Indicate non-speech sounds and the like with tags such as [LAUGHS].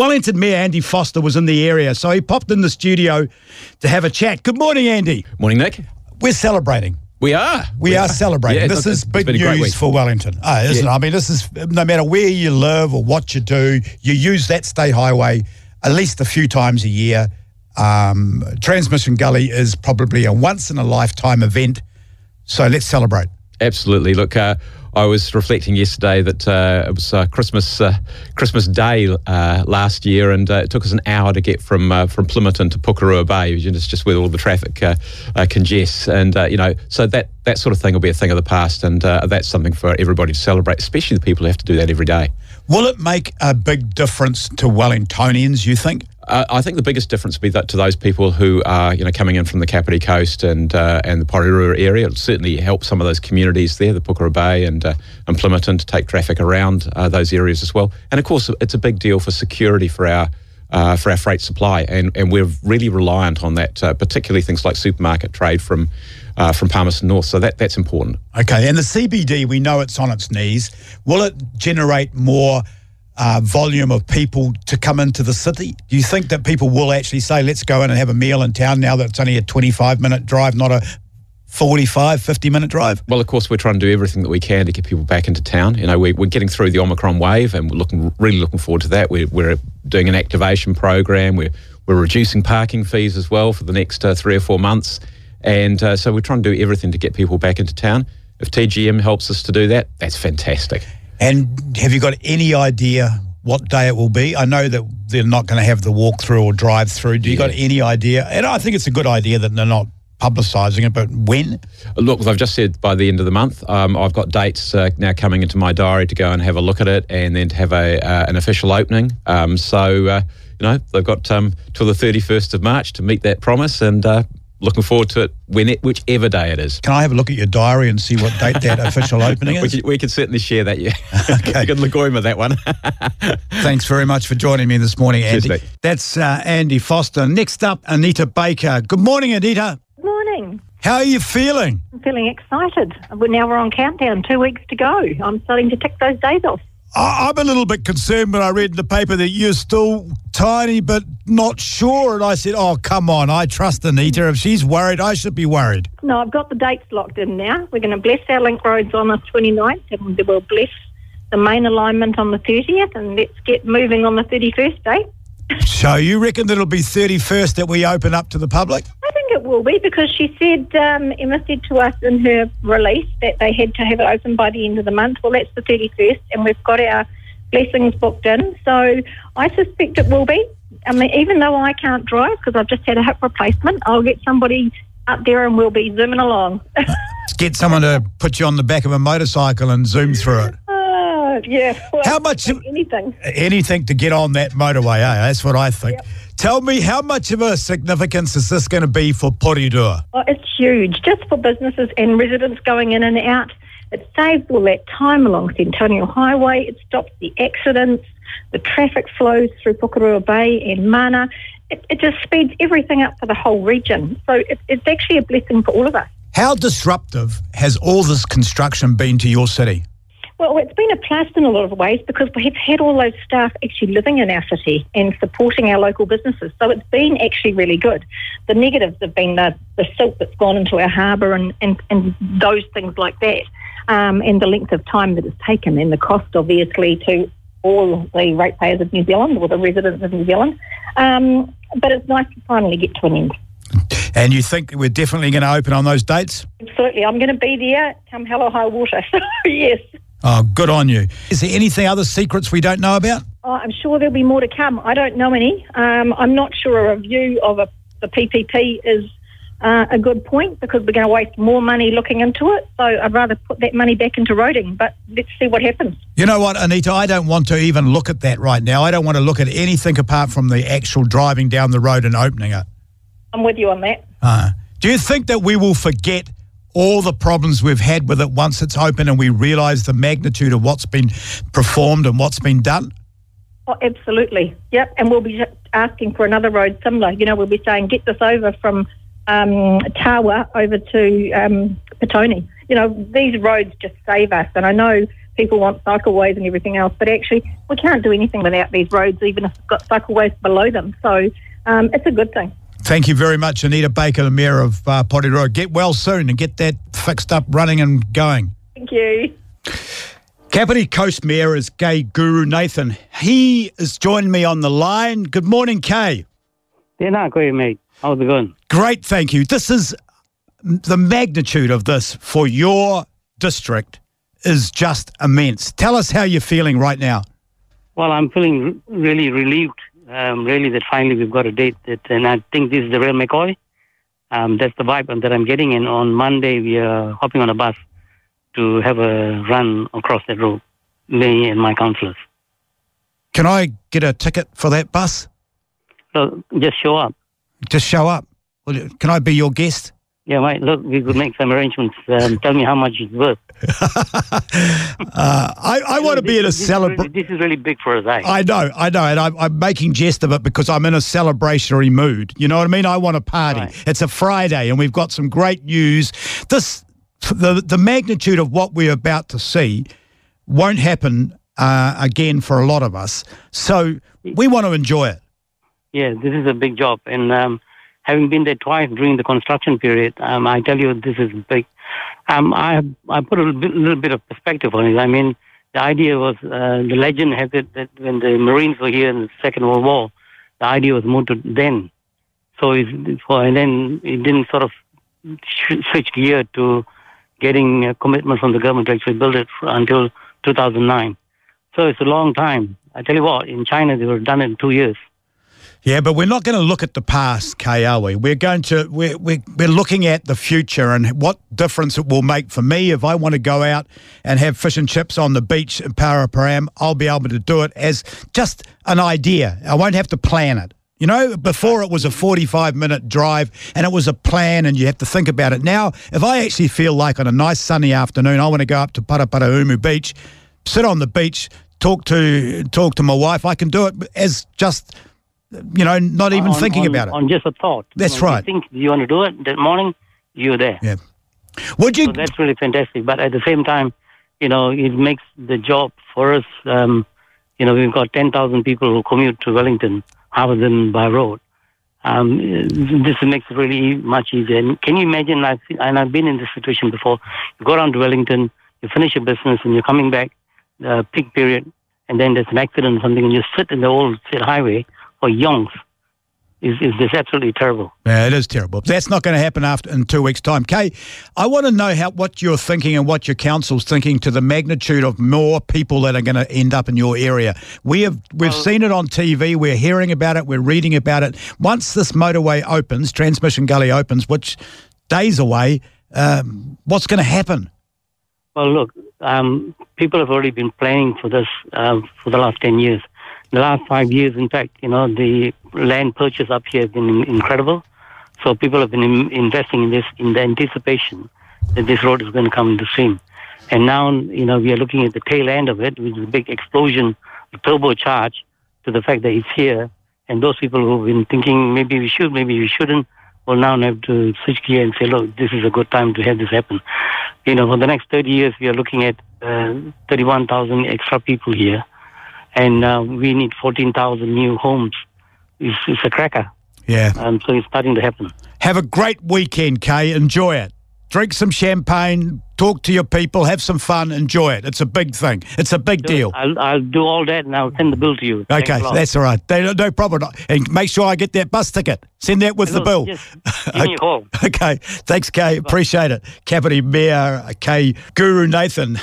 Wellington Mayor Andy Foster was in the area, so he popped in the studio to have a chat. Good morning, Andy. Morning, Nick. We're celebrating. We are. We, we are, are, celebrating. Yeah, this is big news for Wellington, oh, isn't yeah. it? I mean, this is no matter where you live or what you do, you use that state highway at least a few times a year. Um, Transmission Gully is probably a once in a lifetime event. So let's celebrate. Absolutely. Look, uh, I was reflecting yesterday that uh, it was uh, Christmas uh, Christmas Day uh, last year, and uh, it took us an hour to get from uh, from Plimmerton to Pukerua Bay. It's just where all the traffic congests, and you know, so that that sort of thing will be a thing of the past, and that's something for everybody to celebrate, especially the people who have to do that every day. Will it make a big difference to Wellingtonians? You think? Uh, I think the biggest difference will be that to those people who are, you know, coming in from the Kapiti Coast and uh, and the Porirua area. It'll certainly help some of those communities there, the Pukerua Bay and uh, and Plimmerton, to take traffic around uh, those areas as well. And of course, it's a big deal for security for our. Uh, for our freight supply, and, and we're really reliant on that, uh, particularly things like supermarket trade from from Palmerston North. So that that's important. Okay, and the CBD, we know it's on its knees. Will it generate more uh, volume of people to come into the city? Do you think that people will actually say, let's go in and have a meal in town now that it's only a 25 minute drive, not a 45, 50 minute drive? Well, of course, we're trying to do everything that we can to get people back into town. You know, we, are getting through the Omicron wave and we're looking really looking forward to that. We're, we're doing an activation program. We're, we're reducing parking fees as well for the next uh, three or four months. And uh, so we're trying to do everything to get people back into town. If TGM helps us to do that, that's fantastic. And have you got any idea what day it will be? I know that they're not going to have the walk through or drive through. Do you yeah. got any idea? And I think it's a good idea that they're not publicising it, but when? Look, I've just said by the end of the month. Um, I've got dates uh, now coming into my diary to go and have a look at it, and then to have a uh, an official opening. Um, so uh, you know they've got um, till the thirty first of March to meet that promise, and uh, looking forward to it when it, whichever day it is. Can I have a look at your diary and see what date that [LAUGHS] official opening is? We can, we can, certainly share that. Yeah, [LAUGHS] [LAUGHS] okay. you can Lagoima that one. Thanks very much for joining me this morning, Andy. Cheers, That's uh, Andy Foster. Next up, Anita Baker. Good morning, Anita. Good morning. How are you feeling? I'm feeling excited. Now we're on countdown, two weeks to go. I'm starting to tick those days off. I'm a little bit concerned when I read in the paper that you're still tiny but not sure. And I said, oh, come on, I trust Anita. If she's worried, I should be worried. No, I've got the dates locked in now. We're going to bless our link roads on the 29th and we'll bless the main alignment on the 30th and let's get moving on the 31st day. Eh? So you reckon that it'll be 31st that we open up to the public? It will be because she said, um, Emma said to us in her release that they had to have it open by the end of the month. Well, that's the 31st, and we've got our blessings booked in. So I suspect it will be. I mean, even though I can't drive because I've just had a hip replacement, I'll get somebody up there and we'll be zooming along. [LAUGHS] get someone to put you on the back of a motorcycle and zoom through it. Uh, [LAUGHS] yeah. Well, how much? Anything. Anything to get on that motorway, eh? That's what I think. Yep. Tell me, how much of a significance is this going to be for Porirua? Oh, it's huge, just for businesses and residents going in and out. It saves all that time along Centennial Highway. It stops the accidents. The traffic flows through Pukerua Bay and Mana. It, it, just speeds everything up for the whole region. So it, it's actually a blessing for all of us. How disruptive has all this construction been to your city? Well, it's been a plus in a lot of ways because we've had all those staff actually living in our city and supporting our local businesses. So it's been actually really good. The negatives have been the, the silt that's gone into our harbour and, and, and those things like that, um, and the length of time that it's taken, and the cost, obviously, to all the ratepayers of New Zealand or the residents of New Zealand. Um, but it's nice to finally get to an end. And you think we're definitely going to open on those dates? Absolutely. I'm going to be there come hell or high water. [LAUGHS] So, yes. Oh, good on you. Is there anything other secrets we don't know about? Oh, I'm sure there'll be more to come. I don't know any. Um, I'm not sure a review of a, the PPP is uh, a good point because we're going to waste more money looking into it. So I'd rather put that money back into roading, but let's see what happens. You know what, Anita? I don't want to even look at that right now. I don't want to look at anything apart from the actual driving down the road and opening it. I'm with you on that. Uh, do you think that we will forget all the problems we've had with it once it's open and we realise the magnitude of what's been performed and what's been done? Oh, absolutely. Yep. And we'll be asking for another road similar. You know, we'll be saying, get this over from um, Tawa over to um, Petone. You know, these roads just save us. And I know people want cycleways and everything else, but actually we can't do anything without these roads, even if we've got cycleways below them. So um, it's a good thing. Thank you very much, Anita Baker, the Mayor of uh, Porirua. Get well soon and get that fixed up, running and going. Thank you. Kapiti Coast Mayor is Kay Gurunathan. He is joined me on the line. Good morning, Kay. Yeah, not great, mate. How's it going? Great, thank you. This is the magnitude of this for your district is just immense. Tell us how you're feeling right now. Well, I'm feeling really relieved, um, really, that finally we've got a date. That, and I think this is the real McCoy. Um, that's the vibe that I'm getting. And on Monday, we are hopping on a bus to have a run across that road, me and my councillors. Can I get a ticket for that bus? So just show up. Just show up. Can I be your guest? Yeah, mate. Look, we could make some arrangements. Um, tell me how much it's worth. [LAUGHS] uh, I, I want to be in a celebration. This is really big for us, eh? I know, I know, and I'm, I'm, making jest of it because I'm in a celebratory mood. You know what I mean? I want to party. Right. It's a Friday, and we've got some great news. This, the the magnitude of what we're about to see, won't happen uh, again for a lot of us. So we want to enjoy it. Yeah, this is a big job, and. Um, having been there twice during the construction period, um, I tell you, this is big. Um, I I put a little bit, little bit, of perspective on it. I mean, the idea was uh, the legend has it that when the Marines were here in the Second World War, the idea was moved to then. So it's, for, and then it didn't sort of switch gear to getting a commitment from the government to actually build it until 2009. So it's a long time. I tell you what, in China they were done in two years. Yeah, but we're not going to look at the past, Kay, are we? We're going to we're, we're, we're looking at the future and what difference it will make for me if I want to go out and have fish and chips on the beach in Paraparaumu. I'll be able to do it as just an idea. I won't have to plan it. You know, before it was a 45 minute drive and it was a plan and you have to think about it. Now, if I actually feel like on a nice sunny afternoon, I want to go up to Paraparaumu Beach, sit on the beach, talk to talk to my wife, I can do it as just you know, not even on, thinking on, about it. On just a thought. That's you know, right. You think you want to do it that morning, you're there. Yeah. Would you? So that's really fantastic. But at the same time, you know, it makes the job for us. Um, you know, we've got 10,000 people who commute to Wellington, half of them by road. Um, this makes it really much easier. And can you imagine? I've, and I've been in this situation before. You go down to Wellington, you finish your business, and you're coming back, uh, peak period, and then there's an accident or something, and you sit in the old state highway or youngs is, is this absolutely terrible. Yeah, it is terrible. That's not going to happen after in two weeks' time. Kay, I want to know how what you're thinking and what your council's thinking to the magnitude of more people that are going to end up in your area. We have we've well, seen it on TV. We're hearing about it. We're reading about it. Once this motorway opens, Transmission Gully opens, which days away, um, what's going to happen? Well, look, um, people have already been planning for this uh, for the last ten years the last five years, in fact, you know, the land purchase up here has been incredible. So people have been in, investing in this in the anticipation that this road is going to come into stream. And now, you know, we are looking at the tail end of it, with a big explosion, a turbocharge to the fact that it's here. And those people who've been thinking maybe we should, maybe we shouldn't, will now have to switch gear and say, look, this is a good time to have this happen. You know, for the next 30 years, we are looking at uh, 31,000 extra people here and uh, we need 14,000 new homes. It's, it's, a cracker. Yeah. Um, so it's starting to happen. Have a great weekend, Kay. Enjoy it. Drink some champagne, talk to your people, have some fun, enjoy it. It's a big thing. It's a big do deal. I'll, I'll, do all that and I'll send the bill to you. Okay, that's all right. No, no problem. And make sure I get that bus ticket. Send that with the bill. Just [LAUGHS] give me a call. Okay. Thanks, Kay. Appreciate it. Kapiti Mayor Kay Gurunathan.